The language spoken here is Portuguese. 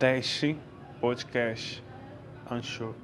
Teste Podcast Anchor.